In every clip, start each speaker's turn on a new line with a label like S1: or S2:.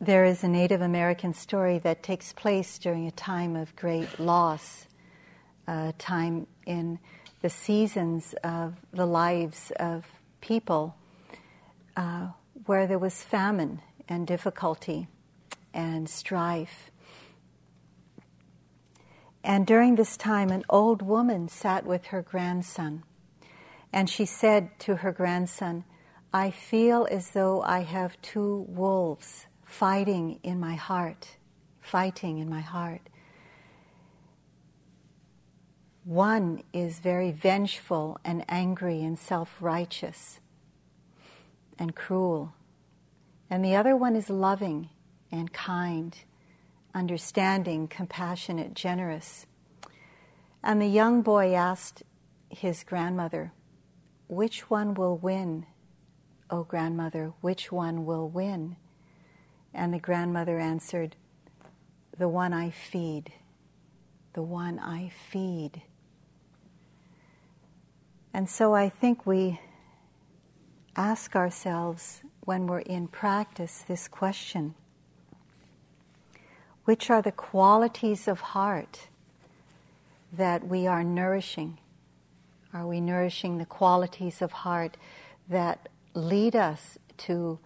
S1: there is a Native American story that takes place during a time of great loss, a time in the seasons of the lives of people uh, where there was famine and difficulty and strife. And during this time, an old woman sat with her grandson, and she said to her grandson, I feel as though I have two wolves fighting in my heart, fighting in my heart. One is very vengeful and angry and self righteous and cruel, and the other one is loving and kind, understanding, compassionate, generous. And the young boy asked his grandmother, Which one will win? Oh, grandmother, which one will win? And the grandmother answered, The one I feed, the one I feed. And so I think we ask ourselves when we're in practice this question Which are the qualities of heart that we are nourishing? Are we nourishing the qualities of heart that lead us to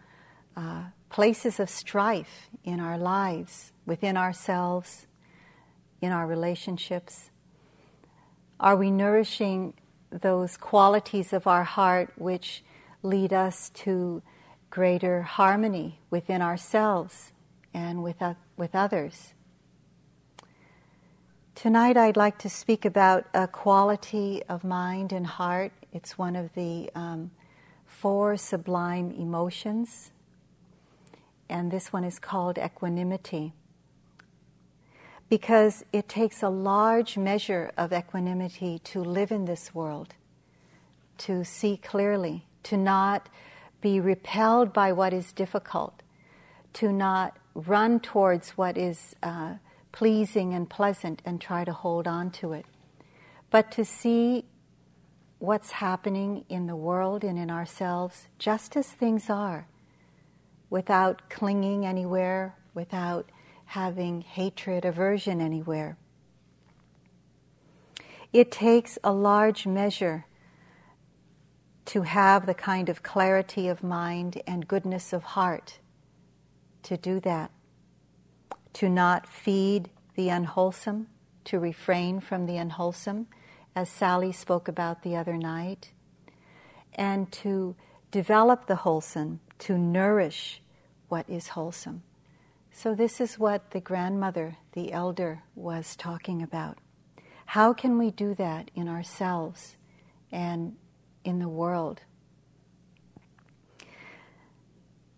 S1: uh, places of strife in our lives, within ourselves, in our relationships? Are we nourishing those qualities of our heart which lead us to greater harmony within ourselves and with, uh, with others? Tonight, I'd like to speak about a quality of mind and heart. It's one of the um, four sublime emotions and this one is called equanimity. Because it takes a large measure of equanimity to live in this world, to see clearly, to not be repelled by what is difficult, to not run towards what is uh, pleasing and pleasant and try to hold on to it, but to see what's happening in the world and in ourselves just as things are without clinging anywhere, without having hatred, aversion anywhere. It takes a large measure to have the kind of clarity of mind and goodness of heart to do that, to not feed the unwholesome, to refrain from the unwholesome, as Sally spoke about the other night, and to develop the wholesome to nourish what is wholesome. So, this is what the grandmother, the elder, was talking about. How can we do that in ourselves and in the world?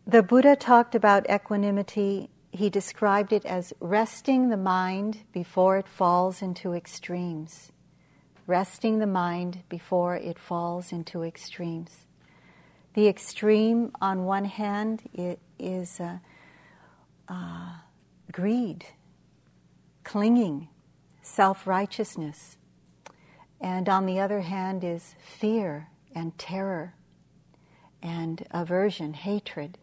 S1: The Buddha talked about equanimity. He described it as resting the mind before it falls into extremes. Resting the mind before it falls into extremes. The extreme, on one hand, is uh, uh, greed, clinging, self righteousness. And on the other hand, is fear and terror and aversion, hatred.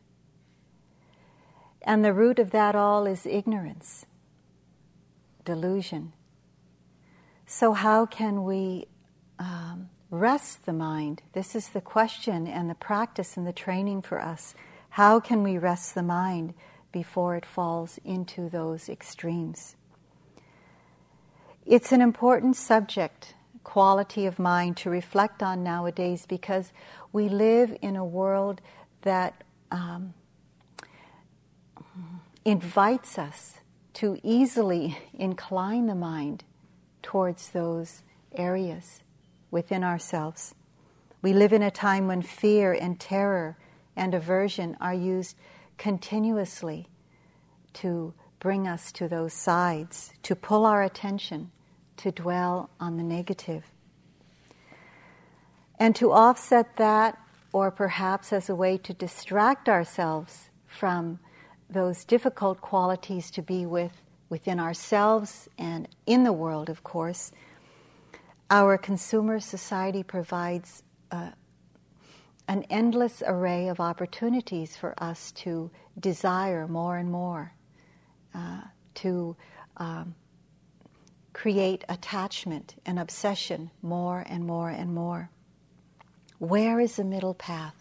S1: And the root of that all is ignorance, delusion. So, how can we um, rest the mind? This is the question and the practice and the training for us. How can we rest the mind before it falls into those extremes? It's an important subject, quality of mind, to reflect on nowadays because we live in a world that um, invites us to easily incline the mind towards those areas within ourselves. We live in a time when fear and terror and aversion are used continuously to bring us to those sides, to pull our attention, to dwell on the negative. And to offset that, or perhaps as a way to distract ourselves from those difficult qualities to be with within ourselves and in the world, of course, our consumer society provides a, an endless array of opportunities for us to desire more and more, uh, to um, create attachment and obsession more and more and more. Where is the middle path?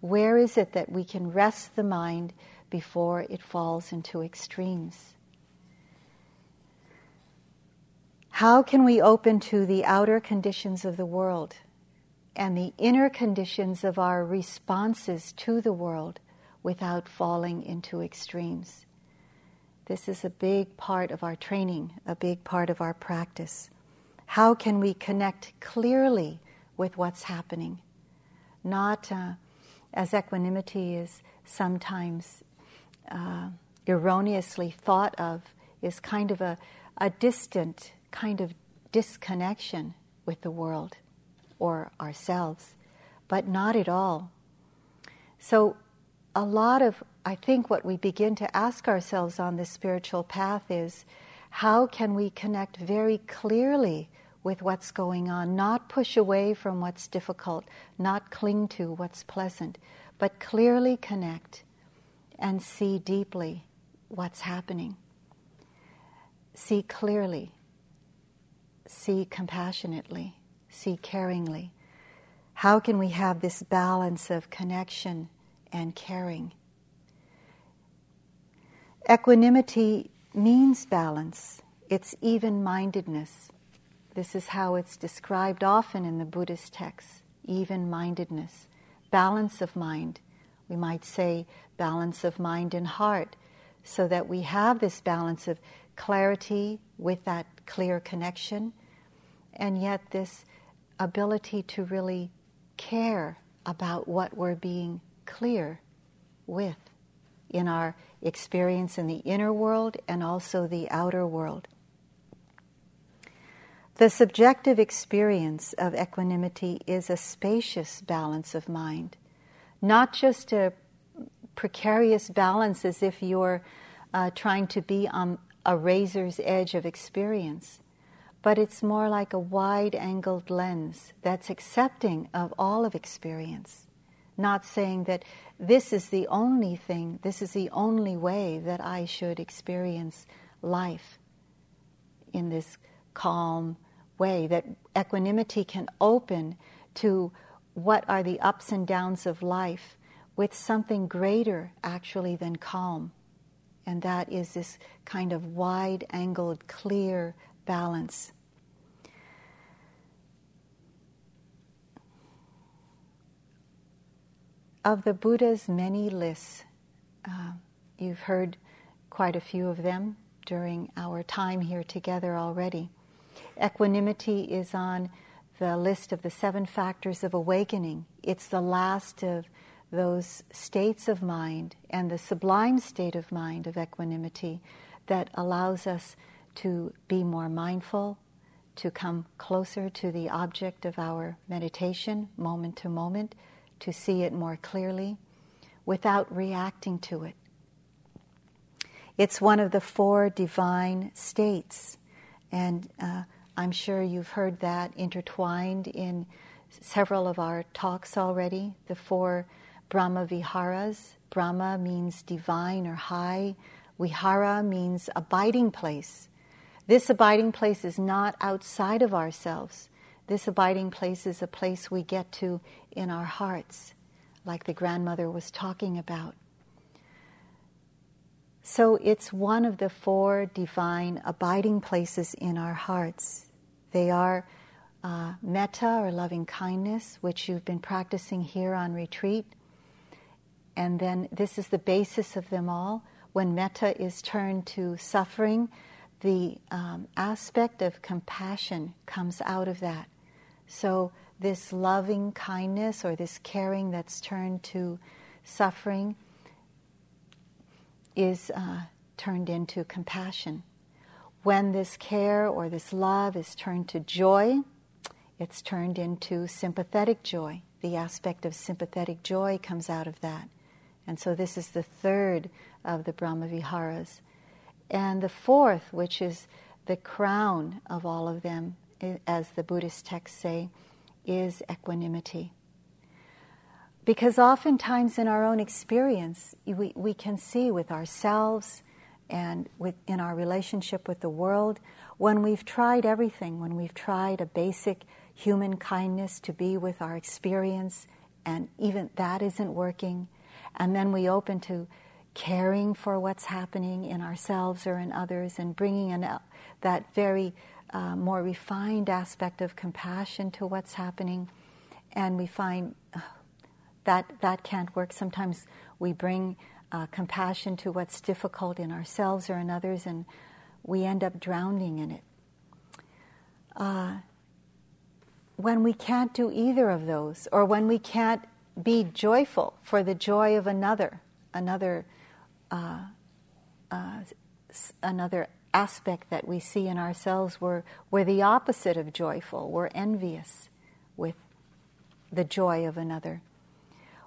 S1: Where is it that we can rest the mind before it falls into extremes? How can we open to the outer conditions of the world and the inner conditions of our responses to the world without falling into extremes? This is a big part of our training, a big part of our practice. How can we connect clearly with what's happening? Not uh, as equanimity is sometimes uh, erroneously thought of, is kind of a, a distant kind of disconnection with the world or ourselves, but not at all. So, a lot of, I think, what we begin to ask ourselves on this spiritual path is how can we connect very clearly with what's going on, not push away from what's difficult, not cling to what's pleasant, but clearly connect and see deeply what's happening. See clearly, see compassionately, see caringly. How can we have this balance of connection and caring? Equanimity means balance, it's even mindedness. This is how it's described often in the Buddhist texts even mindedness, balance of mind. We might say balance of mind and heart, so that we have this balance of clarity with that clear connection, and yet this ability to really care about what we're being clear with in our experience in the inner world and also the outer world. The subjective experience of equanimity is a spacious balance of mind, not just a precarious balance as if you're uh, trying to be on a razor's edge of experience, but it's more like a wide angled lens that's accepting of all of experience, not saying that this is the only thing, this is the only way that I should experience life in this calm, way, that equanimity can open to what are the ups and downs of life with something greater actually than calm. And that is this kind of wide angled, clear balance. Of the Buddha's many lists, uh, you've heard quite a few of them during our time here together already. Equanimity is on the list of the seven factors of awakening. It's the last of those states of mind and the sublime state of mind of equanimity that allows us to be more mindful, to come closer to the object of our meditation moment to moment, to see it more clearly without reacting to it. It's one of the four divine states. And uh, I'm sure you've heard that intertwined in several of our talks already. The four Brahma Viharas. Brahma means divine or high, Vihara means abiding place. This abiding place is not outside of ourselves. This abiding place is a place we get to in our hearts, like the grandmother was talking about. So it's one of the four divine abiding places in our hearts. They are uh, metta or loving kindness, which you've been practicing here on retreat. And then this is the basis of them all. When metta is turned to suffering, the um, aspect of compassion comes out of that. So, this loving kindness or this caring that's turned to suffering is uh, turned into compassion. When this care or this love is turned to joy, it's turned into sympathetic joy. The aspect of sympathetic joy comes out of that. And so this is the third of the Brahmaviharas. And the fourth, which is the crown of all of them, as the Buddhist texts say, is equanimity. because oftentimes in our own experience, we, we can see with ourselves and with, in our relationship with the world, when we've tried everything, when we've tried a basic human kindness to be with our experience, and even that isn't working, and then we open to caring for what's happening in ourselves or in others and bringing an, that very uh, more refined aspect of compassion to what's happening, and we find uh, that that can't work. Sometimes we bring uh, compassion to what's difficult in ourselves or in others, and we end up drowning in it. Uh, when we can't do either of those, or when we can't be joyful for the joy of another, another, uh, uh, another aspect that we see in ourselves, we're, we're the opposite of joyful. We're envious with the joy of another.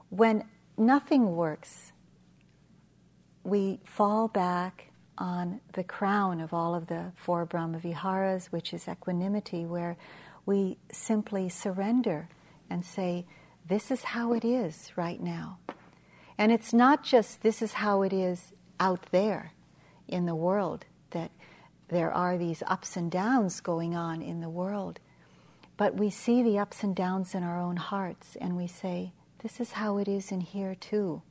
S1: When nothing works, we fall back on the crown of all of the four Brahmaviharas, which is equanimity, where we simply surrender and say, This is how it is right now. And it's not just this is how it is out there in the world, that there are these ups and downs going on in the world. But we see the ups and downs in our own hearts and we say, This is how it is in here too.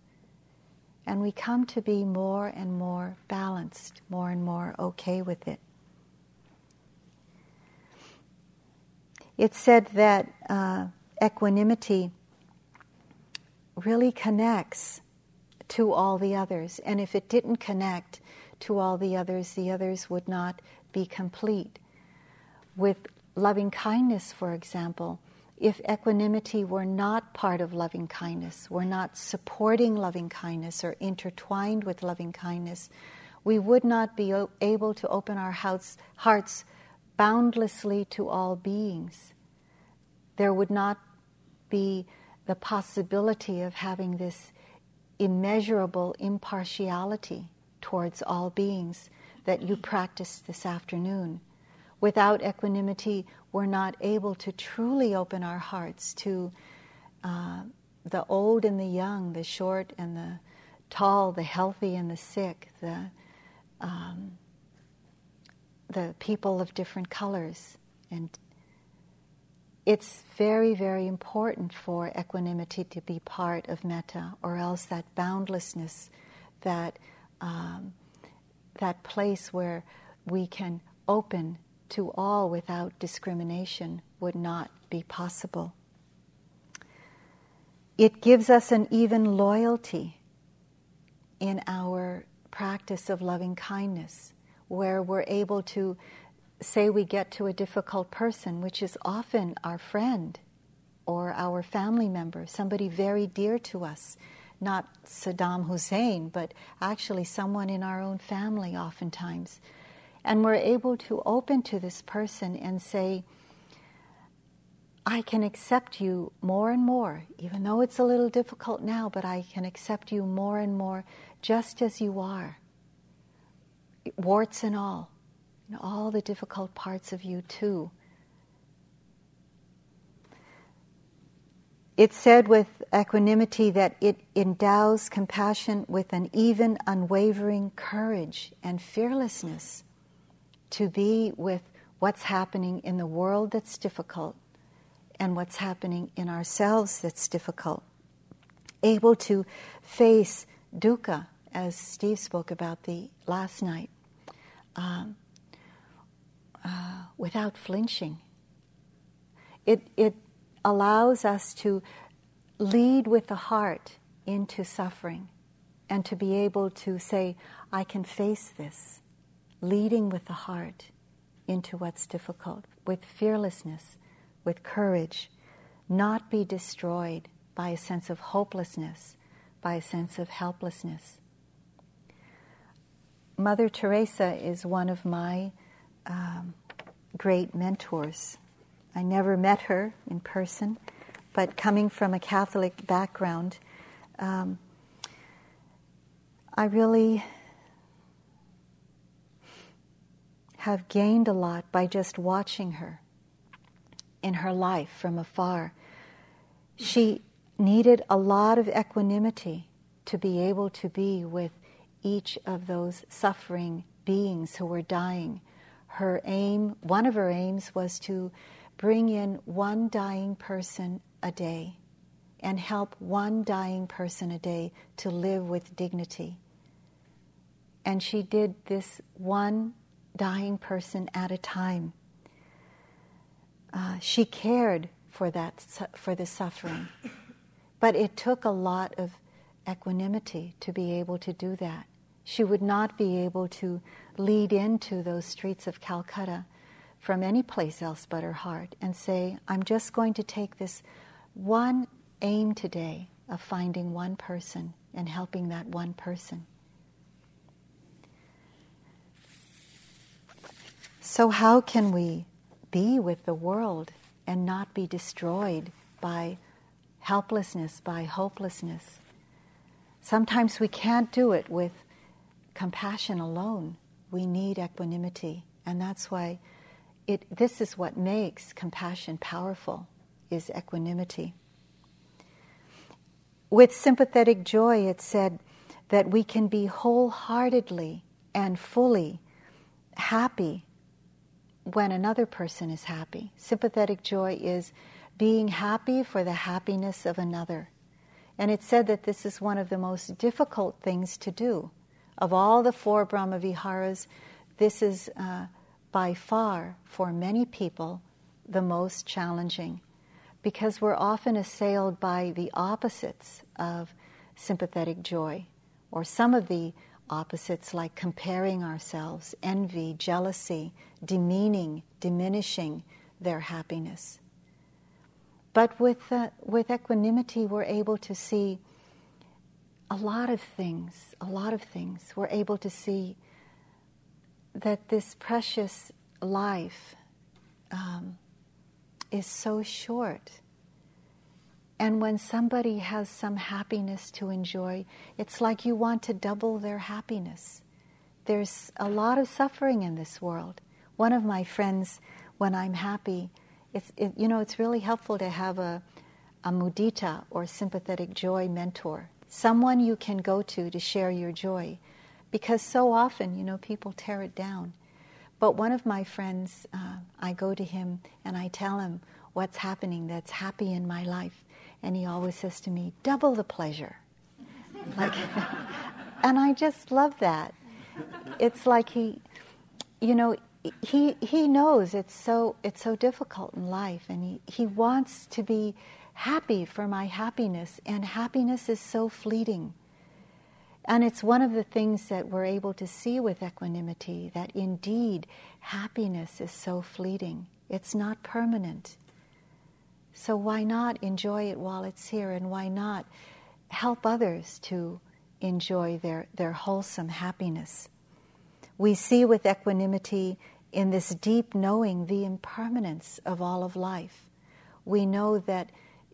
S1: And we come to be more and more balanced, more and more okay with it. It's said that uh, equanimity really connects to all the others. And if it didn't connect to all the others, the others would not be complete. With loving kindness, for example, if equanimity were not part of loving kindness, were not supporting loving kindness or intertwined with loving kindness, we would not be able to open our hearts boundlessly to all beings. There would not be the possibility of having this immeasurable impartiality towards all beings that you practiced this afternoon. Without equanimity, we're not able to truly open our hearts to uh, the old and the young, the short and the tall, the healthy and the sick, the um, the people of different colors. And it's very, very important for equanimity to be part of metta, or else that boundlessness, that um, that place where we can open to all without discrimination would not be possible. It gives us an even loyalty in our practice of loving kindness, where we're able to say we get to a difficult person, which is often our friend or our family member, somebody very dear to us, not Saddam Hussein, but actually someone in our own family, oftentimes. And we're able to open to this person and say, I can accept you more and more, even though it's a little difficult now, but I can accept you more and more just as you are, warts and all, and all the difficult parts of you too. It's said with equanimity that it endows compassion with an even, unwavering courage and fearlessness to be with what's happening in the world that's difficult and what's happening in ourselves that's difficult. Able to face dukkha, as Steve spoke about the last night, um, uh, without flinching. It, it allows us to lead with the heart into suffering and to be able to say, I can face this leading with the heart into what's difficult, with fearlessness, with courage, not be destroyed by a sense of hopelessness, by a sense of helplessness. Mother Teresa is one of my um, great mentors. I never met her in person, but coming from a Catholic background, um, I really have gained a lot by just watching her in her life from afar. She needed a lot of equanimity to be able to be with each of those suffering beings who were dying. Her aim, one of her aims was to bring in one dying person a day and help one dying person a day to live with dignity. And she did this one dying person at a time. Uh, she cared for that for the suffering, but it took a lot of equanimity to be able to do that. She would not be able to lead into those streets of Calcutta from any place else but her heart and say, I'm just going to take this one aim today of finding one person and helping that one person. So, how can we be with the world and not be destroyed by helplessness, by hopelessness? Sometimes we can't do it with compassion alone. We need equanimity, and that's why it, this is what makes compassion powerful is equanimity. With sympathetic joy, it said that we can be wholeheartedly and fully happy when another person is happy. Sympathetic joy is being happy for the happiness of another. And it said that this is one of the most difficult things to do. Of all the four Brahmaviharas, this is uh, by far, for many people, the most challenging because we're often assailed by the opposites of sympathetic joy, or some of the opposites like comparing ourselves, envy, jealousy, demeaning, diminishing their happiness. But with, uh, with equanimity, we're able to see a lot of things, a lot of things. We're able to see that this precious life um, is so short. And when somebody has some happiness to enjoy, it's like you want to double their happiness. There's a lot of suffering in this world. One of my friends, when I'm happy, it's, it, you know, it's really helpful to have a, a mudita or sympathetic joy mentor, someone you can go to to share your joy because so often, you know, people tear it down. But one of my friends, uh, I go to him and I tell him what's happening that's happy in my life. And he always says to me, double the pleasure. like, and I just love that. It's like he, you know, he, he knows it's so, it's so difficult in life and he, he wants to be happy for my happiness. And happiness is so fleeting. And it's one of the things that we're able to see with equanimity that indeed happiness is so fleeting, it's not permanent. So, why not enjoy it while it's here, and why not help others to enjoy their, their wholesome happiness? We see with equanimity in this deep knowing the impermanence of all of life. We know that,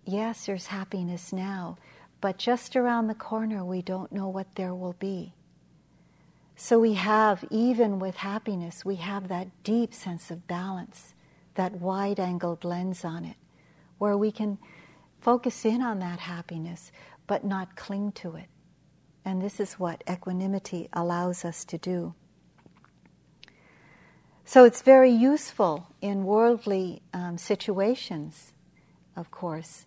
S1: yes, there's happiness now, but just around the corner, we don't know what there will be. So we have, even with happiness, we have that deep sense of balance, that wide angled lens on it, where we can focus in on that happiness, but not cling to it. And this is what equanimity allows us to do. So it's very useful in worldly um, situations, of course,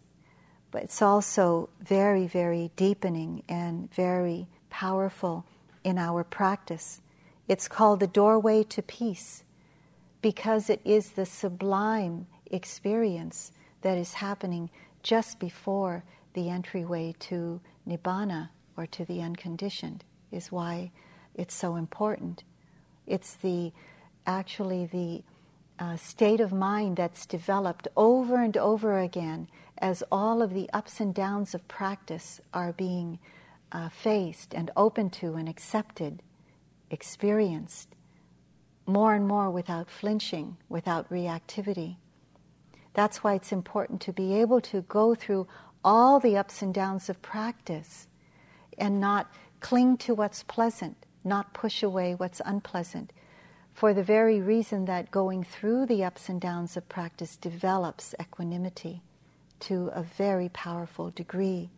S1: but it's also very, very deepening and very powerful in our practice. It's called the doorway to peace because it is the sublime experience that is happening just before the entryway to nibbana or to the unconditioned is why it's so important. It's the actually the uh, state of mind that's developed over and over again as all of the ups and downs of practice are being uh, faced and open to and accepted, experienced more and more without flinching, without reactivity. That's why it's important to be able to go through all the ups and downs of practice and not cling to what's pleasant, not push away what's unpleasant, for the very reason that going through the ups and downs of practice develops equanimity to a very powerful degree.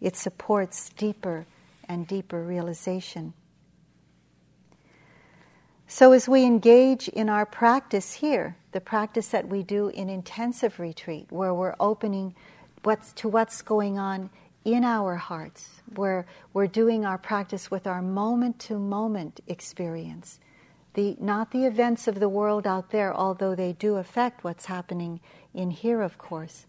S1: It supports deeper and deeper realization. So, as we engage in our practice here, the practice that we do in intensive retreat, where we're opening what's, to what's going on in our hearts, where we're doing our practice with our moment to moment experience, the, not the events of the world out there, although they do affect what's happening in here, of course.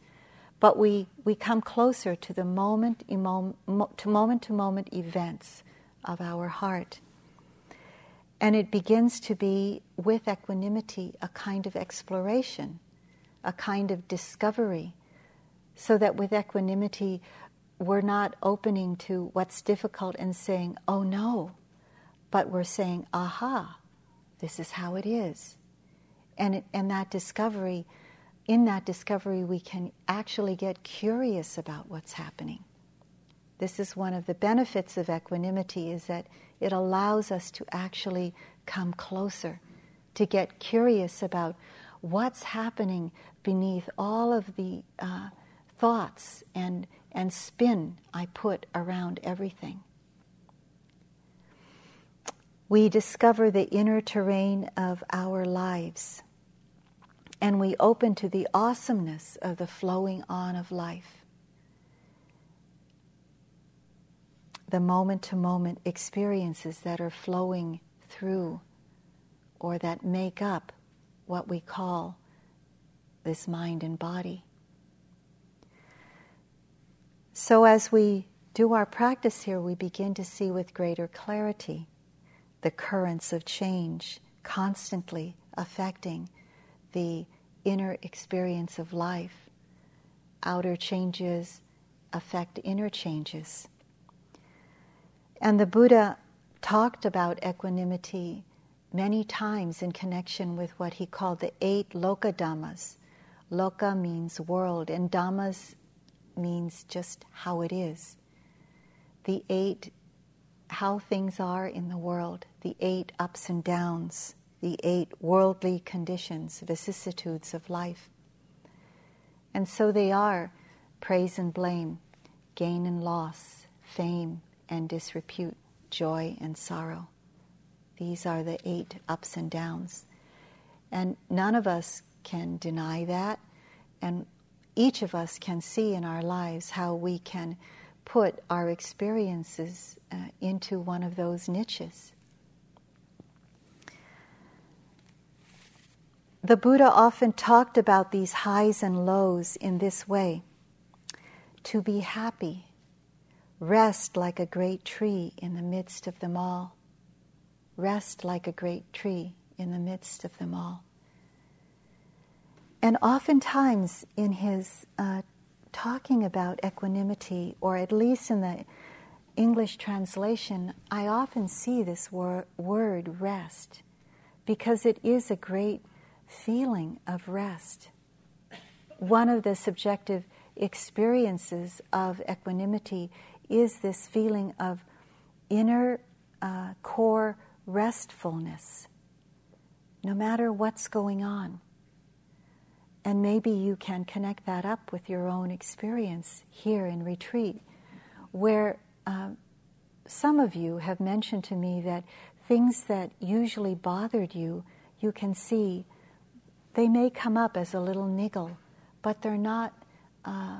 S1: But we, we come closer to the moment to moment to moment events of our heart. And it begins to be, with equanimity, a kind of exploration, a kind of discovery, so that with equanimity, we're not opening to what's difficult and saying, oh no, but we're saying, aha, this is how it is. And, and that discovery, in that discovery, we can actually get curious about what's happening. This is one of the benefits of equanimity is that it allows us to actually come closer, to get curious about what's happening beneath all of the uh, thoughts and, and spin I put around everything. We discover the inner terrain of our lives and we open to the awesomeness of the flowing on of life. the moment to moment experiences that are flowing through or that make up what we call this mind and body. So, as we do our practice here, we begin to see with greater clarity the currents of change constantly affecting the inner experience of life. Outer changes affect inner changes. And the Buddha talked about equanimity many times in connection with what he called the eight loka dhammas. Loka means world, and dhammas means just how it is. The eight, how things are in the world, the eight ups and downs, the eight worldly conditions, vicissitudes of life. And so they are praise and blame, gain and loss, fame, and disrepute, joy and sorrow. These are the eight ups and downs. And none of us can deny that. And each of us can see in our lives how we can put our experiences uh, into one of those niches. The Buddha often talked about these highs and lows in this way to be happy Rest like a great tree in the midst of them all. Rest like a great tree in the midst of them all. And oftentimes, in his uh, talking about equanimity, or at least in the English translation, I often see this wor- word rest because it is a great feeling of rest. One of the subjective experiences of equanimity is this feeling of inner uh, core restfulness, no matter what's going on. And maybe you can connect that up with your own experience here in retreat, where uh, some of you have mentioned to me that things that usually bothered you, you can see they may come up as a little niggle, but they're not uh,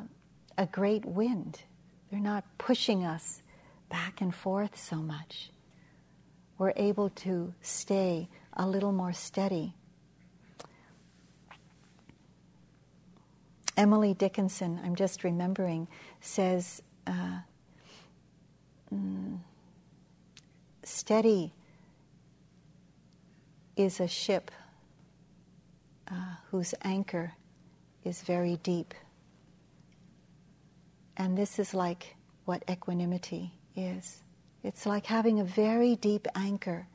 S1: a great wind. They're not pushing us back and forth so much. We're able to stay a little more steady. Emily Dickinson, I'm just remembering, says, uh, steady is a ship uh, whose anchor is very deep. And this is like what equanimity is. It's like having a very deep anchor,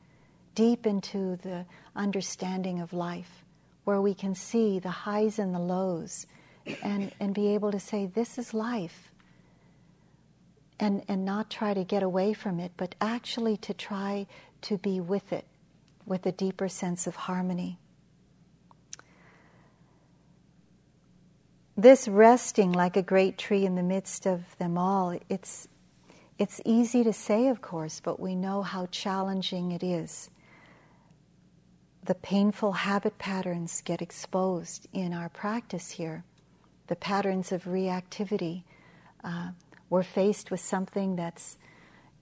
S1: deep into the understanding of life, where we can see the highs and the lows and, and be able to say, This is life. And, and not try to get away from it, but actually to try to be with it with a deeper sense of harmony. this resting like a great tree in the midst of them all, it's, it's easy to say, of course, but we know how challenging it is. The painful habit patterns get exposed in our practice here, the patterns of reactivity. Uh, we're faced with something that's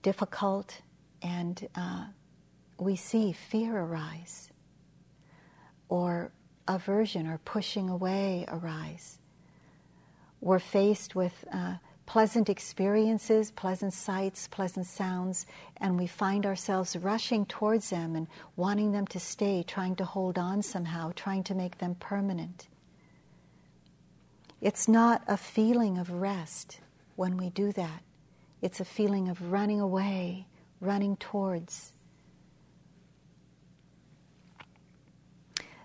S1: difficult, and uh, we see fear arise, or aversion or pushing away arise. We're faced with uh, pleasant experiences, pleasant sights, pleasant sounds, and we find ourselves rushing towards them and wanting them to stay, trying to hold on somehow, trying to make them permanent. It's not a feeling of rest when we do that. It's a feeling of running away, running towards.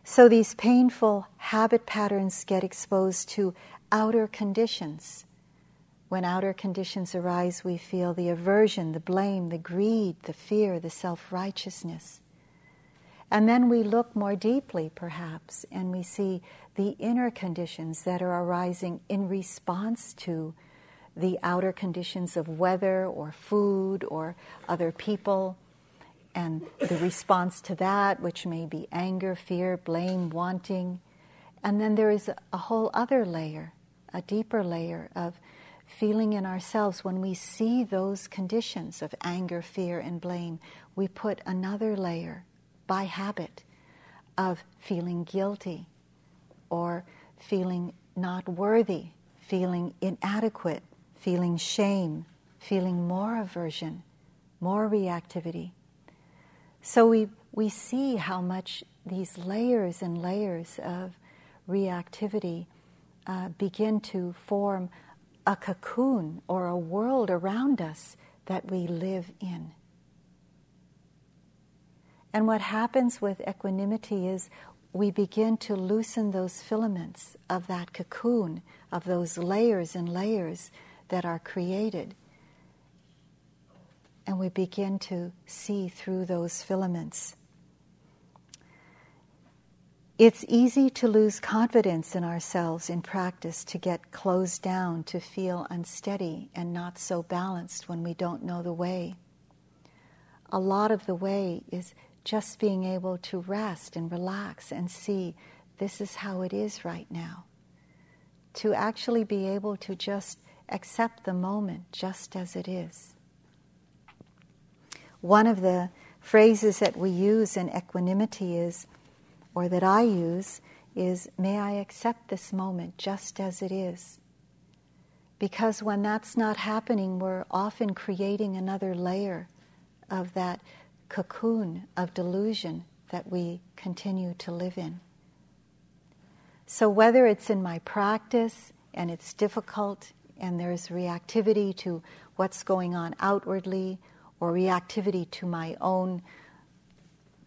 S1: So these painful habit patterns get exposed to outer conditions. When outer conditions arise, we feel the aversion, the blame, the greed, the fear, the self righteousness. And then we look more deeply, perhaps, and we see the inner conditions that are arising in response to the outer conditions of weather or food or other people and the response to that, which may be anger, fear, blame, wanting. And then there is a whole other layer, a deeper layer of feeling in ourselves when we see those conditions of anger, fear, and blame, we put another layer by habit of feeling guilty or feeling not worthy, feeling inadequate, feeling shame, feeling more aversion, more reactivity. So we, we see how much these layers and layers of reactivity uh, begin to form a cocoon or a world around us that we live in. And what happens with equanimity is we begin to loosen those filaments of that cocoon, of those layers and layers that are created and we begin to see through those filaments. It's easy to lose confidence in ourselves in practice, to get closed down, to feel unsteady and not so balanced when we don't know the way. A lot of the way is just being able to rest and relax and see this is how it is right now. To actually be able to just accept the moment just as it is. One of the phrases that we use in equanimity is, or that I use, is, May I accept this moment just as it is. Because when that's not happening, we're often creating another layer of that cocoon of delusion that we continue to live in. So, whether it's in my practice and it's difficult and there's reactivity to what's going on outwardly, or reactivity to my own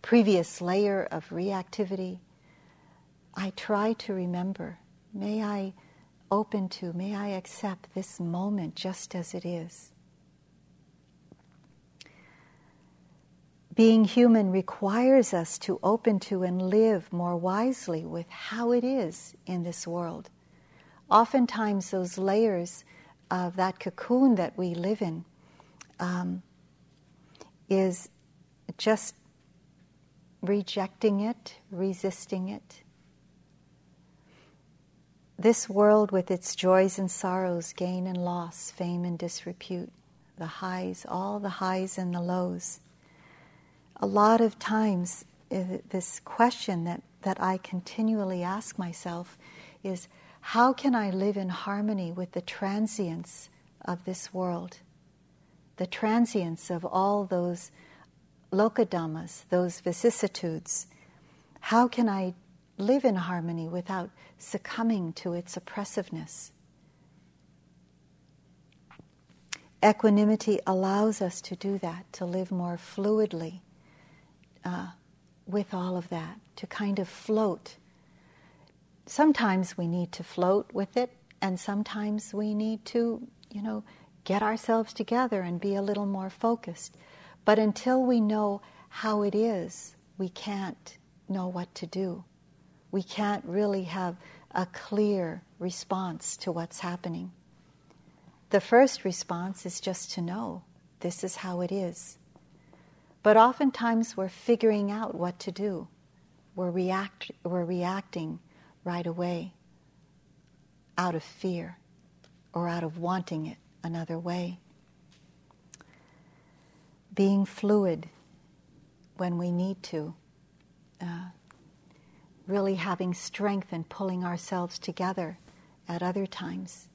S1: previous layer of reactivity, I try to remember, may I open to, may I accept this moment just as it is. Being human requires us to open to and live more wisely with how it is in this world. Oftentimes, those layers of that cocoon that we live in um, is just rejecting it, resisting it. This world, with its joys and sorrows, gain and loss, fame and disrepute, the highs, all the highs and the lows. A lot of times, uh, this question that, that I continually ask myself is how can I live in harmony with the transience of this world? the transience of all those lokadhammas, those vicissitudes. How can I live in harmony without succumbing to its oppressiveness? Equanimity allows us to do that, to live more fluidly uh, with all of that, to kind of float. Sometimes we need to float with it, and sometimes we need to, you know, get ourselves together and be a little more focused. But until we know how it is, we can't know what to do. We can't really have a clear response to what's happening. The first response is just to know this is how it is. But oftentimes we're figuring out what to do. We're, react, we're reacting right away out of fear or out of wanting it another way. Being fluid when we need to. Uh, really having strength and pulling ourselves together at other times.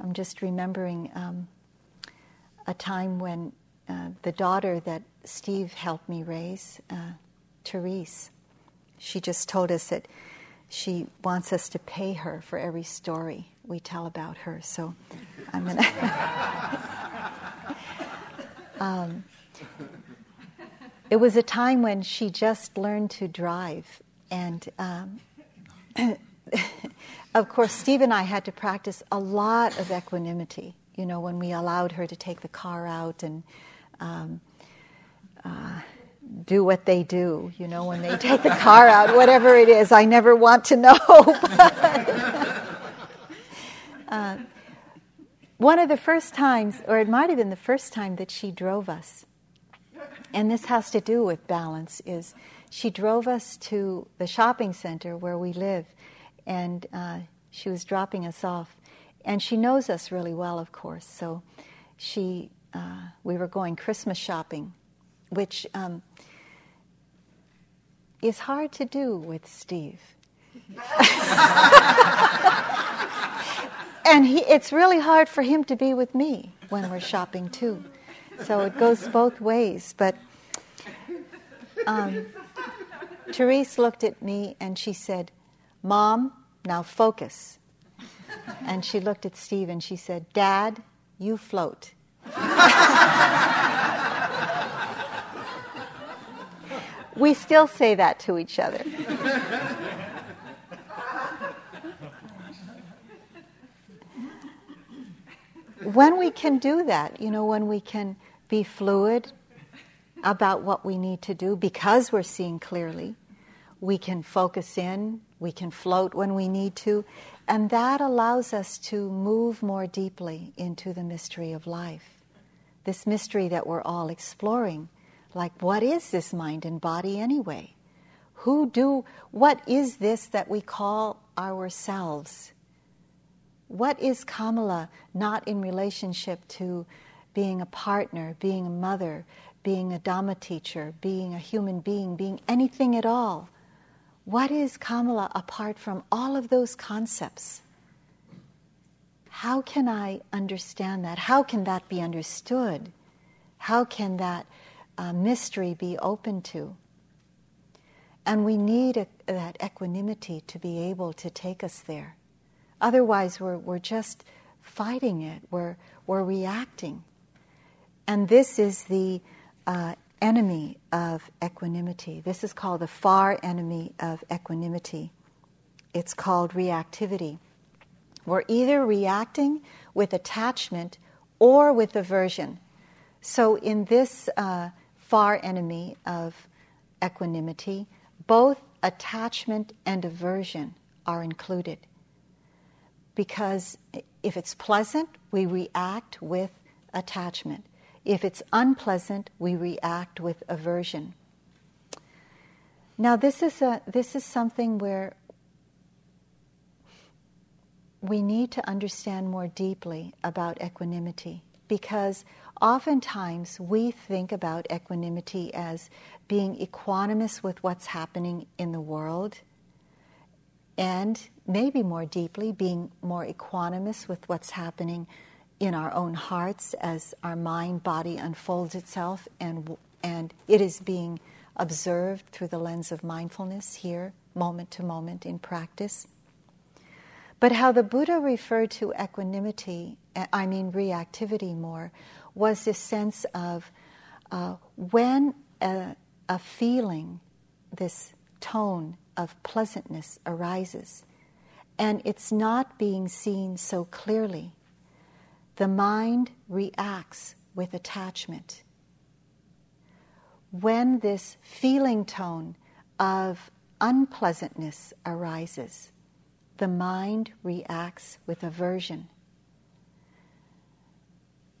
S1: I'm just remembering um, a time when uh, the daughter that Steve helped me raise, uh, Therese, she just told us that she wants us to pay her for every story we tell about her. So I'm going to. um, it was a time when she just learned to drive. And um, of course, Steve and I had to practice a lot of equanimity, you know, when we allowed her to take the car out and um, uh, do what they do, you know, when they take the car out, whatever it is. I never want to know. uh, one of the first times, or it might have been the first time that she drove us, and this has to do with balance, is she drove us to the shopping center where we live, and uh, she was dropping us off. And she knows us really well, of course. So she, uh, we were going Christmas shopping, which um, is hard to do with Steve. and he, it's really hard for him to be with me when we're shopping too. So it goes both ways. But um, Therese looked at me and she said, Mom, now focus. And she looked at Steve and she said, Dad, you float. we still say that to each other. when we can do that, you know, when we can be fluid about what we need to do because we're seeing clearly, we can focus in, we can float when we need to, and that allows us to move more deeply into the mystery of life. This mystery that we're all exploring. Like, what is this mind and body anyway? Who do, what is this that we call ourselves? What is Kamala not in relationship to being a partner, being a mother, being a Dhamma teacher, being a human being, being anything at all? What is Kamala apart from all of those concepts? How can I understand that? How can that be understood? How can that uh, mystery be open to? And we need a, that equanimity to be able to take us there. Otherwise, we're, we're just fighting it, we're, we're reacting. And this is the uh, enemy of equanimity. This is called the far enemy of equanimity. It's called reactivity. We're either reacting with attachment or with aversion. So, in this uh, far enemy of equanimity, both attachment and aversion are included. Because if it's pleasant, we react with attachment. If it's unpleasant, we react with aversion. Now, this is, a, this is something where we need to understand more deeply about equanimity because oftentimes we think about equanimity as being equanimous with what's happening in the world and maybe more deeply being more equanimous with what's happening in our own hearts as our mind body unfolds itself and, and it is being observed through the lens of mindfulness here, moment to moment in practice. But how the Buddha referred to equanimity, I mean reactivity more, was this sense of uh, when a, a feeling, this tone of pleasantness arises, and it's not being seen so clearly the mind reacts with attachment. When this feeling tone of unpleasantness arises, the mind reacts with aversion.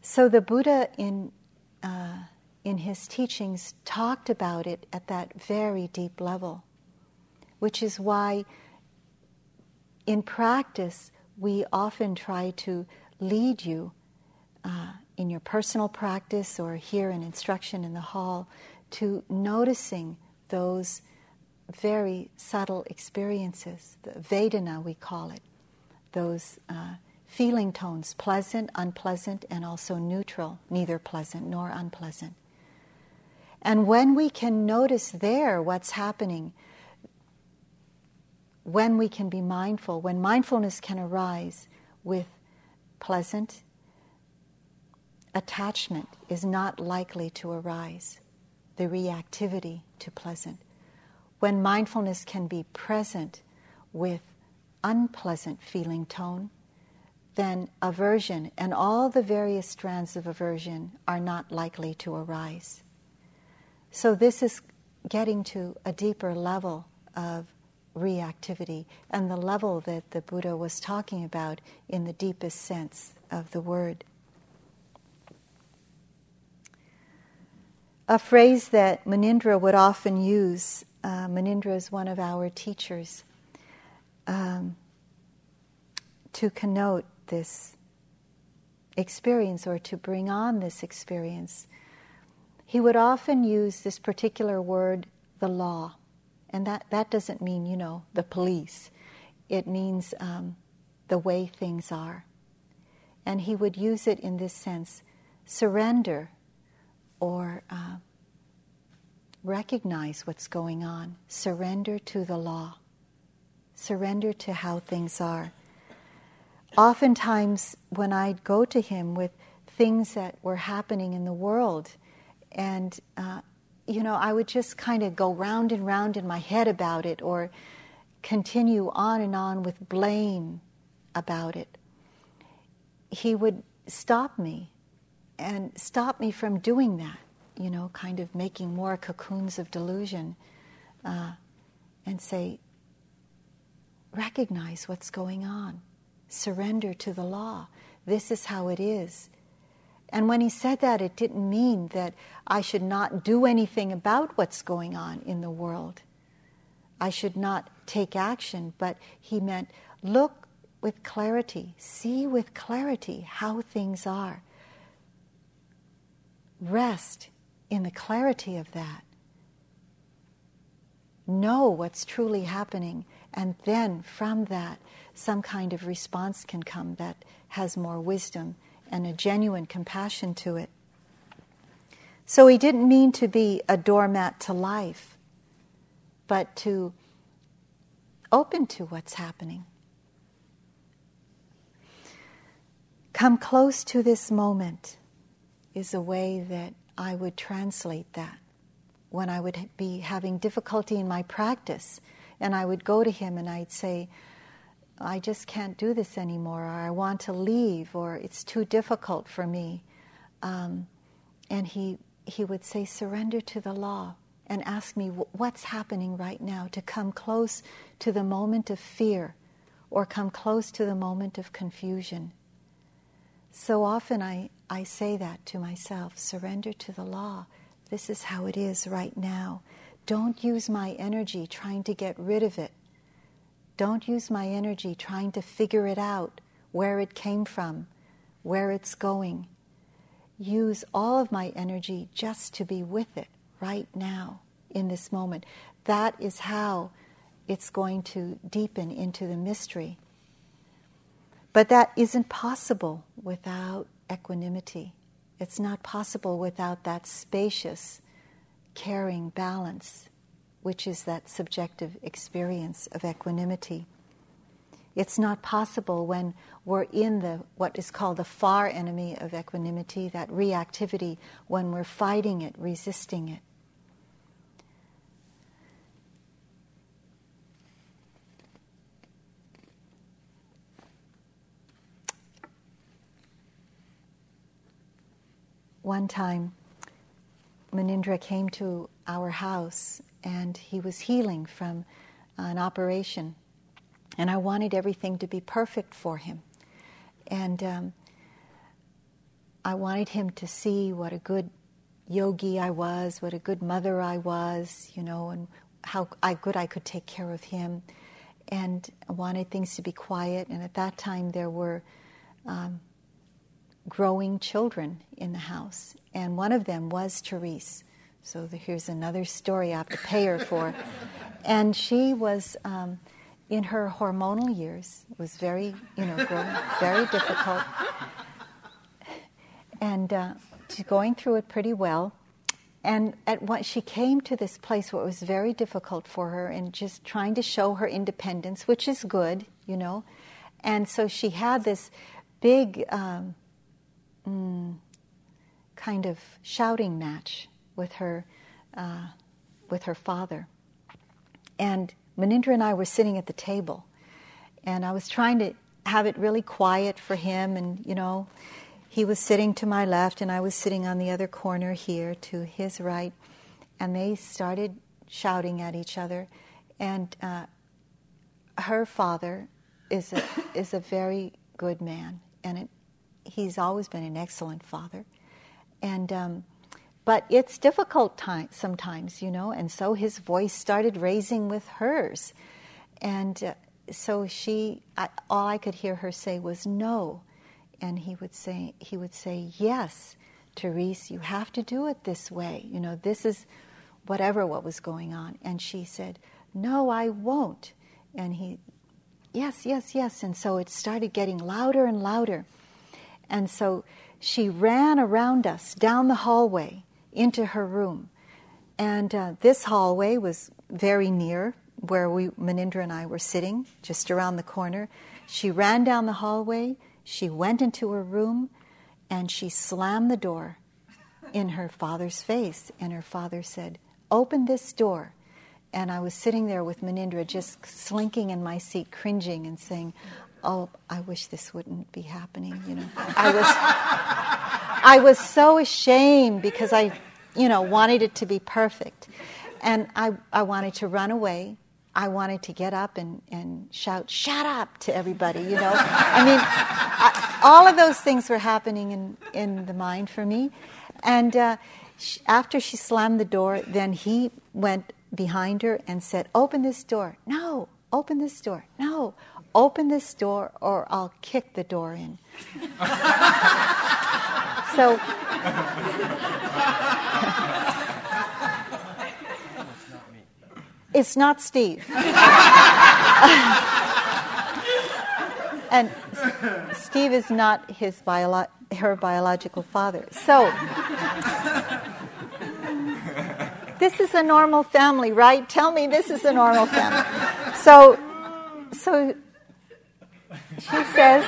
S1: So the Buddha in uh, in his teachings talked about it at that very deep level, which is why in practice we often try to lead you uh, in your personal practice or here in instruction in the hall to noticing those very subtle experiences, the Vedana we call it, those uh, feeling tones, pleasant, unpleasant, and also neutral, neither pleasant nor unpleasant. And when we can notice there what's happening, when we can be mindful, when mindfulness can arise with pleasant, attachment is not likely to arise, the reactivity to pleasant. When mindfulness can be present with unpleasant feeling tone, then aversion and all the various strands of aversion are not likely to arise. So, this is getting to a deeper level of reactivity and the level that the Buddha was talking about in the deepest sense of the word. A phrase that Munindra would often use, uh, Munindra is one of our teachers, um, to connote this experience or to bring on this experience, he would often use this particular word, the law. And that, that doesn't mean, you know, the police. It means um, the way things are. And he would use it in this sense surrender or uh, recognize what's going on, surrender to the law, surrender to how things are oftentimes when I'd go to him with things that were happening in the world, and uh, you know, I would just kind of go round and round in my head about it, or continue on and on with blame about it. He would stop me and stop me from doing that, you know, kind of making more cocoons of delusion, uh, and say, recognize what's going on surrender to the law. This is how it is. And when he said that, it didn't mean that I should not do anything about what's going on in the world. I should not take action, but he meant look with clarity, see with clarity how things are. Rest in the clarity of that. Know what's truly happening, and then from that, some kind of response can come that has more wisdom and a genuine compassion to it. So he didn't mean to be a doormat to life, but to open to what's happening. Come close to this moment is a way that I would translate that when I would be having difficulty in my practice. And I would go to him and I'd say, I just can't do this anymore, or I want to leave, or it's too difficult for me. Um, and he, he would say, Surrender to the law, and ask me what's happening right now, to come close to the moment of fear, or come close to the moment of confusion. So often I, I say that to myself surrender to the law. This is how it is right now. Don't use my energy trying to get rid of it don't use my energy trying to figure it out, where it came from, where it's going. Use all of my energy just to be with it right now, in this moment. That is how it's going to deepen into the mystery. But that isn't possible without equanimity. It's not possible without that spacious, caring balance which is that subjective experience of equanimity. It's not possible when we're in the what is called the far enemy of equanimity, that reactivity, when we're fighting it, resisting it. One time, Munindra came to our house and he was healing from an operation And I wanted everything to be perfect for him. And um, I wanted him to see what a good yogi I was, what a good mother I was, you know, and how I, good I could take care of him. And I wanted things to be quiet. And at that time, there were um, growing children in the house. And one of them was Therese. So the, here's another story I have to pay her for. and she was um, in her hormonal years, was very, you know, growing, very difficult. And uh, she's going through it pretty well. And at what she came to this place where it was very difficult for her and just trying to show her independence, which is good, you know. And so she had this big um, mm, kind of shouting match with her uh, with her father. And Munindra and I were sitting at the table, and I was trying to have it really quiet for him, and you know, he was sitting to my left, and I was sitting on the other corner here to his right, and they started shouting at each other. And uh, her father is a, is a very good man, and it, he's always been an excellent father. And um, but it's difficult time, sometimes, you know. And so his voice started raising with hers, and uh, so she, I, all I could hear her say was no. And he would say he would say yes Therese you have to do it this way. You know this is whatever what was going on. And she said no I won't. And he yes yes yes. And so it started getting louder and louder. And so she ran around us down the hallway into her room and uh, this hallway was very near where we Munindra and I were sitting just around the corner she ran down the hallway she went into her room and she slammed the door in her father's face. And her father said, Open this door. And I was sitting there with Munindra just slinking in my seat, cringing and saying, Oh, I wish this wouldn't be happening. You know, I was, I was so ashamed because I, you know, wanted it to be perfect. And I, I wanted to run away I wanted to get up and, and shout, shut up to everybody, you know. I mean, I, all of those things were happening in, in the mind for me. And uh, she, after she slammed the door, then he went behind her and said, Open this door. No, open this door. No, open this door or I'll kick the door in. so. It's not Steve. and Steve is not his bio- her biological father. So, this is a normal family, right? Tell me this is a normal family. So, so she says,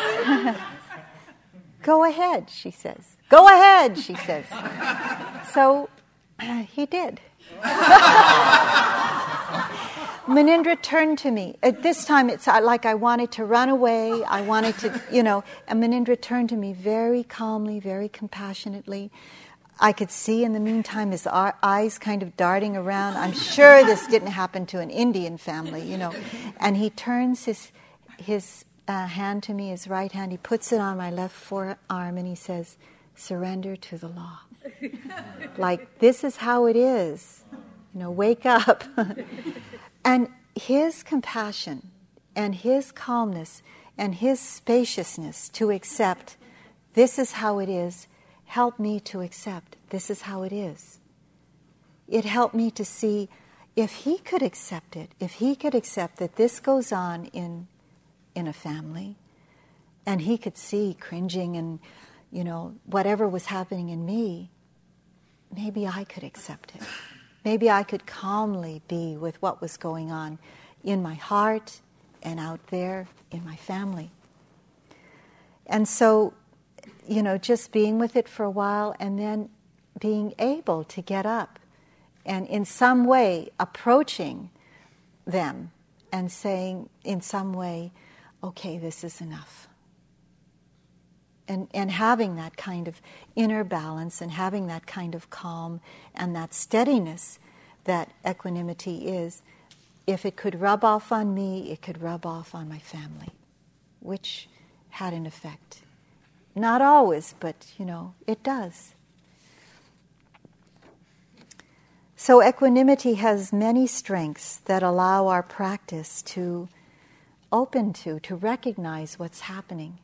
S1: Go ahead, she says. Go ahead, she says. So he did. Munindra turned to me. At this time, it's like I wanted to run away. I wanted to, you know, and Munindra turned to me very calmly, very compassionately. I could see in the meantime his eyes kind of darting around. I'm sure this didn't happen to an Indian family, you know. And he turns his, his uh, hand to me, his right hand, he puts it on my left forearm, and he says, Surrender to the law. like, this is how it is. You know, wake up. and his compassion and his calmness and his spaciousness to accept this is how it is help me to accept this is how it is. It helped me to see if he could accept it, if he could accept that this goes on in, in a family, and he could see cringing and, you know, whatever was happening in me, maybe I could accept it. Maybe I could calmly be with what was going on in my heart and out there in my family. And so, you know, just being with it for a while and then being able to get up and in some way approaching them and saying, in some way, okay, this is enough and, and having that kind of inner balance and having that kind of calm and that steadiness that equanimity is, if it could rub off on me, it could rub off on my family, which had an effect. Not always, but you know, it does. So, equanimity has many strengths that allow our practice to open to, to recognize what's happening,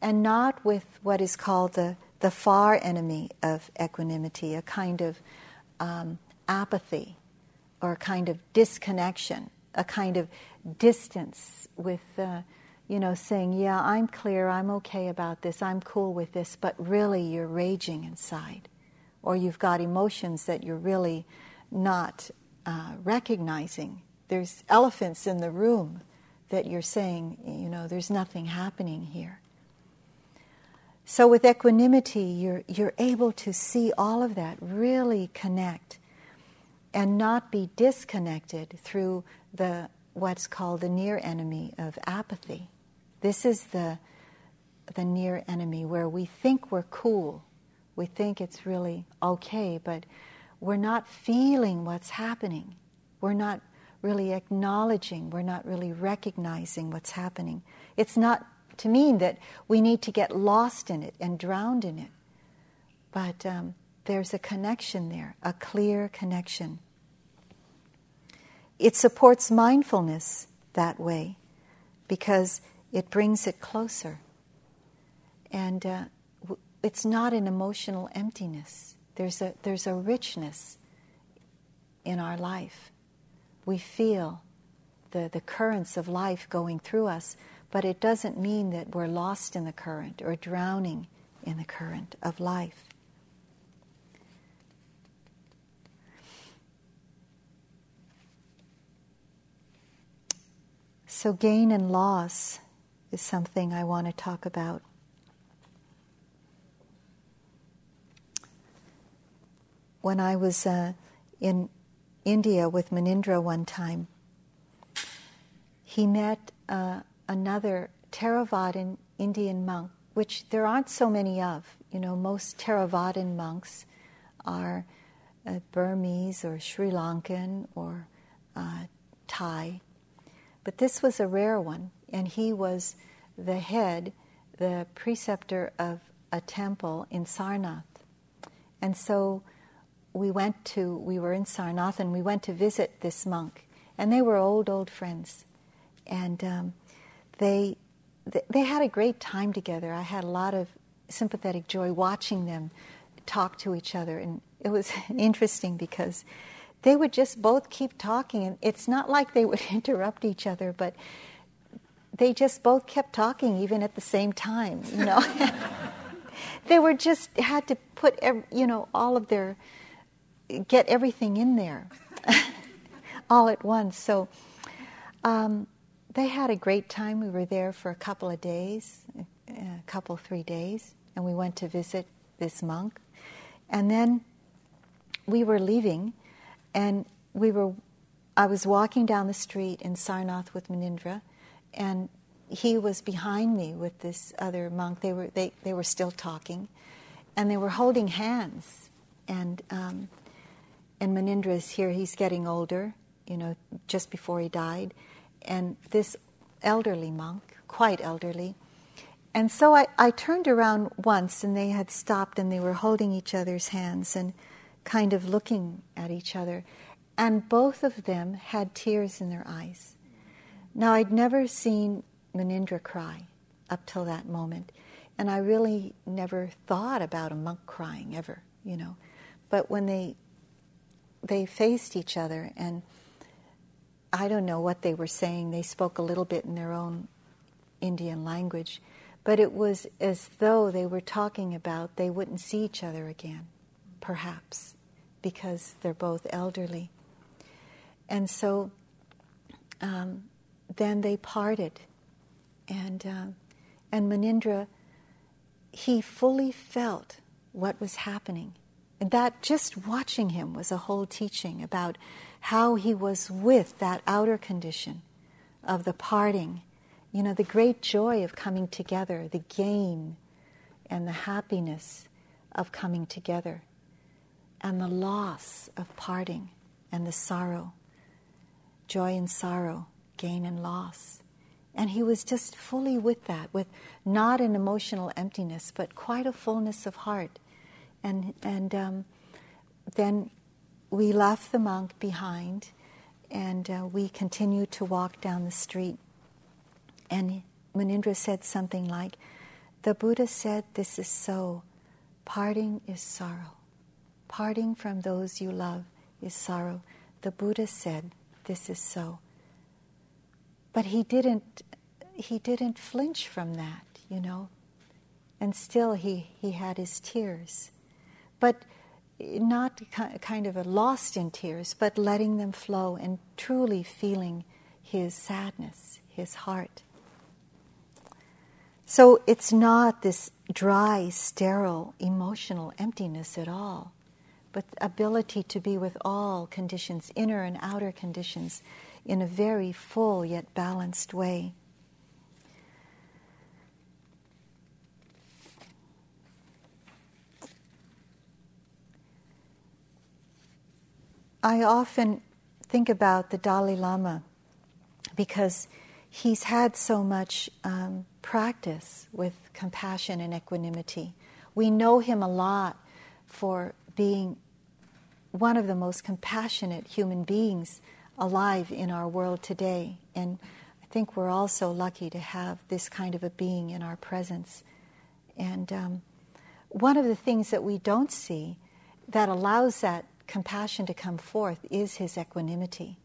S1: and not with what is called the, the far enemy of equanimity, a kind of um, apathy or a kind of disconnection, a kind of distance with, uh, you know, saying, Yeah, I'm clear, I'm okay about this, I'm cool with this, but really you're raging inside or you've got emotions that you're really not uh, recognizing. There's elephants in the room that you're saying, you know, there's nothing happening here. So with equanimity, you're, you're able to see all of that, really connect, and not be disconnected through the what's called the near enemy of apathy. This is the, the near enemy where we think we're cool we think it's really okay, but we're not feeling what's happening. We're not really acknowledging, we're not really recognizing what's happening. It's not to mean that we need to get lost in it and drowned in it, but um, there's a connection there, a clear connection. It supports mindfulness that way because it brings it closer. And uh, it's not an emotional emptiness. There's a, there's a richness in our life. We feel the, the currents of life going through us, but it doesn't mean that we're lost in the current or drowning in the current of life. So, gain and loss is something I want to talk about. when I was uh, in India with Munindra one time, he met uh, another Theravadan Indian monk, which there aren't so many of. You know, most Theravadan monks are uh, Burmese or Sri Lankan or uh, Thai. But this was a rare one, and he was the head, the preceptor of a temple in Sarnath. And so we went to, we were in Sarnath and we went to visit this monk. And they were old, old friends. And um, they, they had a great time together. I had a lot of sympathetic joy watching them talk to each other. And it was interesting because they would just both keep talking. And it's not like they would interrupt each other, but they just both kept talking even at the same time, you know. they were just had to put, you know, all of their get everything in there all at once. So um, they had a great time. We were there for a couple of days, a couple, three days, and we went to visit this monk. And then we were leaving, and we were. I was walking down the street in Sarnath with Munindra, and he was behind me with this other monk. They were they, they were still talking, and they were holding hands. And um, and Munindra is here. He's getting older, you know, just before he died. And this elderly monk, quite elderly. And so I, I turned around once and they had stopped and they were holding each other's hands and kind of looking at each other. And both of them had tears in their eyes. Now, I'd never seen Munindra cry up till that moment. And I really never thought about a monk crying ever, you know. But when they they faced each other and I don't know what they were saying. They spoke a little bit in their own Indian language, but it was as though they were talking about they wouldn't see each other again, perhaps, because they're both elderly. And so um, then they parted, and um, and Munindra, he fully felt what was happening and that just watching him was a whole teaching about how he was with that outer condition of the parting, you know, the great joy of coming together, the gain and the happiness of coming together, and the loss of parting and the sorrow. joy and sorrow, gain and loss. And he was just fully with that, with not an emotional emptiness, but quite a fullness of heart. And, and um, then we left the monk behind and uh, we continued to walk down the street. And Munindra said something like, The Buddha said this is so. Parting is sorrow. Parting from those you love is sorrow. The Buddha said this is so. But he didn't he didn't flinch from that, you know. And still he, he had his tears. But not kind of lost in tears, but letting them flow and truly feeling his sadness, his heart. So it's not this dry, sterile, emotional emptiness at all, but ability to be with all conditions, inner and outer conditions, in a very full yet balanced way. I often think about the Dalai Lama because he's had so much um, practice with compassion and equanimity. We know him a lot for being one of the most compassionate human beings alive in our world today. And I think we're all so lucky to have this kind of a being in our presence. And um, one of the things that we don't see that allows that compassion to come forth is his equanimity.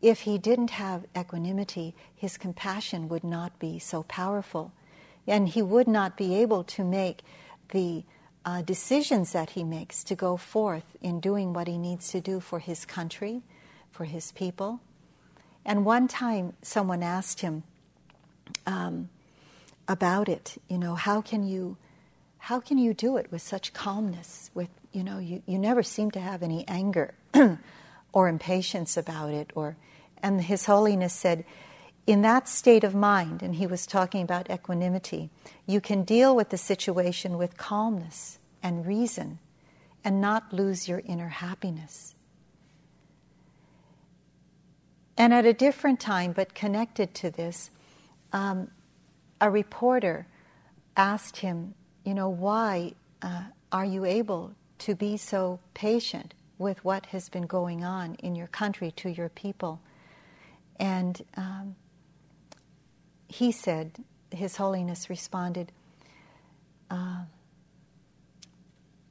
S1: If he didn't have equanimity, his compassion would not be so powerful. And he would not be able to make the uh, decisions that he makes to go forth in doing what he needs to do for his country, for his people. And one time someone asked him um, about it, you know, how can you how can you do it with such calmness? With you know, you, you never seem to have any anger or impatience about it. Or, and His Holiness said, in that state of mind, and he was talking about equanimity, you can deal with the situation with calmness and reason and not lose your inner happiness. And at a different time, but connected to this, um, a reporter asked him you know, why uh, are you able to be so patient with what has been going on in your country to your people? And um, he said, His Holiness responded, uh,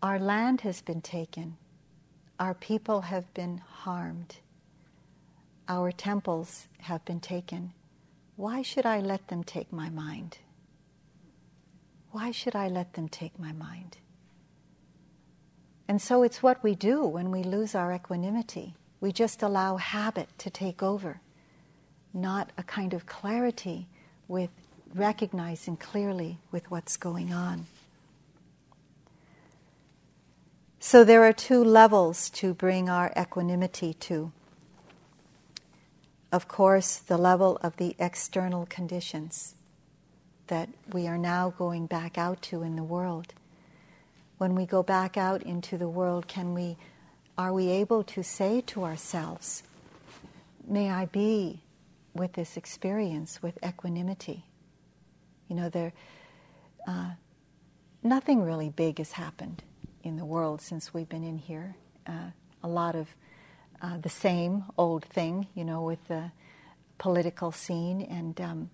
S1: Our land has been taken, our people have been harmed, our temples have been taken. Why should I let them take my mind? Why should I let them take my mind? And so it's what we do when we lose our equanimity. We just allow habit to take over, not a kind of clarity with recognizing clearly with what's going on. So there are two levels to bring our equanimity to. Of course, the level of the external conditions that we are now going back out to in the world. When we go back out into the world, can we, are we able to say to ourselves, may I be with this experience with equanimity? You know, there, uh, nothing really big has happened in the world since we've been in here. Uh, a lot of uh, the same old thing, you know, with the political scene and um,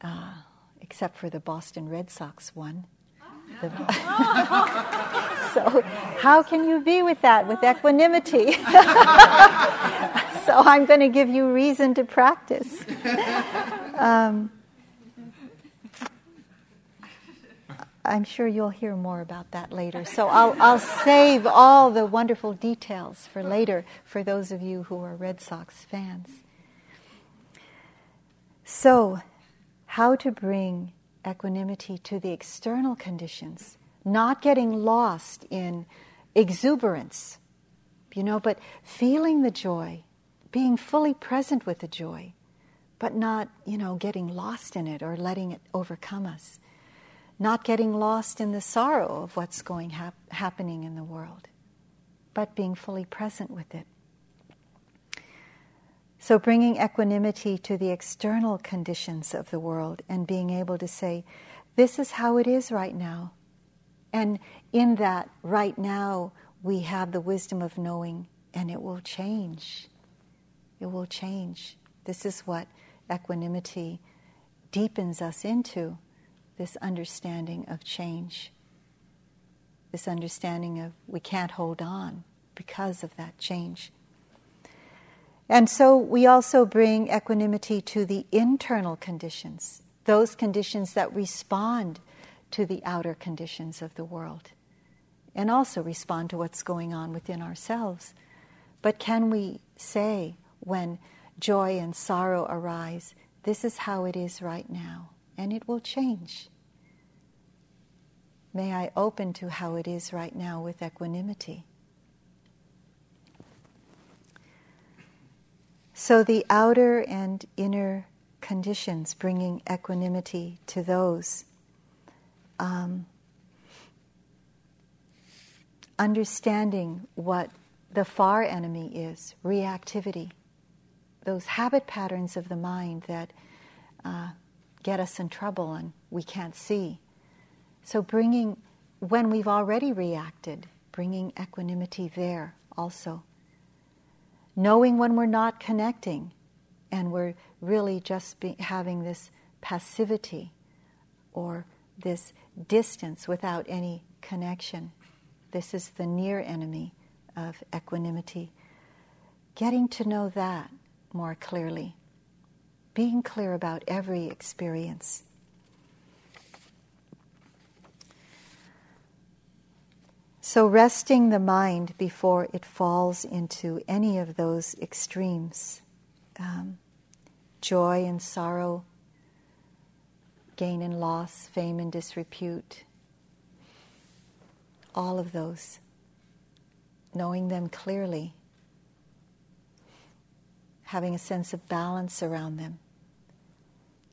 S1: uh, except for the Boston Red Sox one. so, how can you be with that with equanimity? so, I'm going to give you reason to practice. Um, I'm sure you'll hear more about that later. So, I'll, I'll save all the wonderful details for later for those of you who are Red Sox fans. So, how to bring equanimity to the external conditions, not getting lost in exuberance, you know, but feeling the joy, being fully present with the joy, but not, you know, getting lost in it or letting it overcome us, not getting lost in the sorrow of what's going hap- happening in the world, but being fully present with it. So, bringing equanimity to the external conditions of the world and being able to say, this is how it is right now. And in that right now, we have the wisdom of knowing, and it will change. It will change. This is what equanimity deepens us into this understanding of change, this understanding of we can't hold on because of that change. And so we also bring equanimity to the internal conditions those conditions that respond to the outer conditions of the world and also respond to what's going on within ourselves. But can we say when joy and sorrow arise, this is how it is right now, and it will change? May I open to how it is right now with equanimity. So the outer and inner conditions, bringing equanimity to those. Um, understanding what the far enemy is reactivity, those habit patterns of the mind that uh, get us in trouble and we can't see. So, bringing, when we've already reacted, bringing equanimity there also. Knowing when we're not connecting and we're really just be, having this passivity or this distance without any connection. This is the near enemy of equanimity. Getting to know that more clearly, being clear about every experience. So, resting the mind before it falls into any of those extremes. Um, joy and sorrow, gain and loss, fame and disrepute, all of those, knowing them clearly, having a sense of balance around them,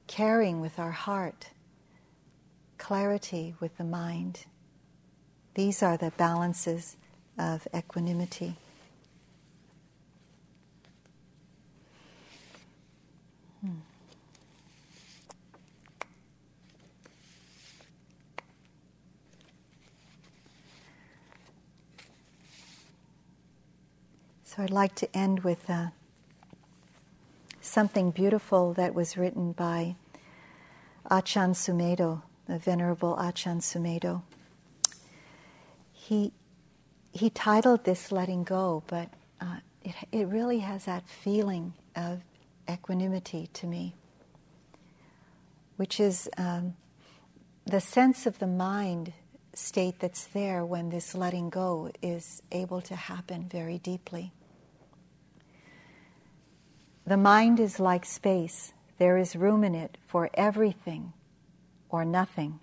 S1: caring with our heart, clarity with the mind. These are the balances of equanimity. So I'd like to end with uh, something beautiful that was written by Achan Sumedho, the Venerable Achan Sumedho. He, he titled this Letting Go, but uh, it, it really has that feeling of equanimity to me, which is um, the sense of the mind state that's there when this letting go is able to happen very deeply. The mind is like space, there is room in it for everything or nothing.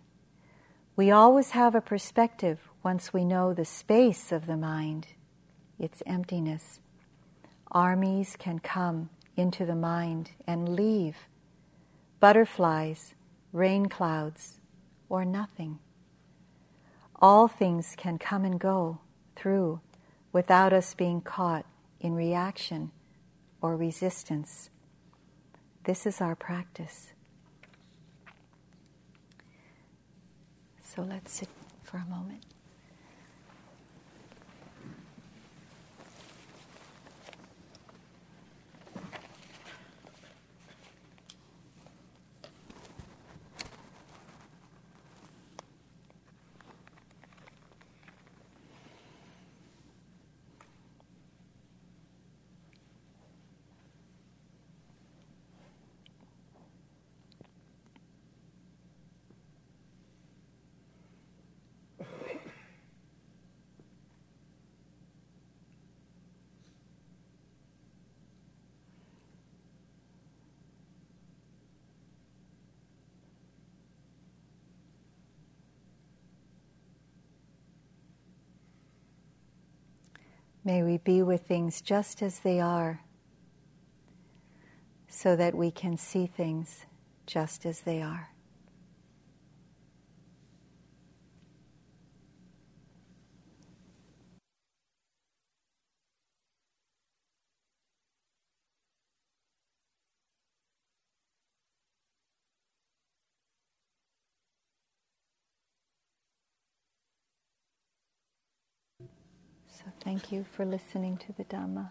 S1: We always have a perspective once we know the space of the mind, its emptiness. Armies can come into the mind and leave. Butterflies, rain clouds, or nothing. All things can come and go through without us being caught in reaction or resistance. This is our practice. So let's sit for a moment. May we be with things just as they are so that we can see things just as they are. So thank you for listening to the Dhamma.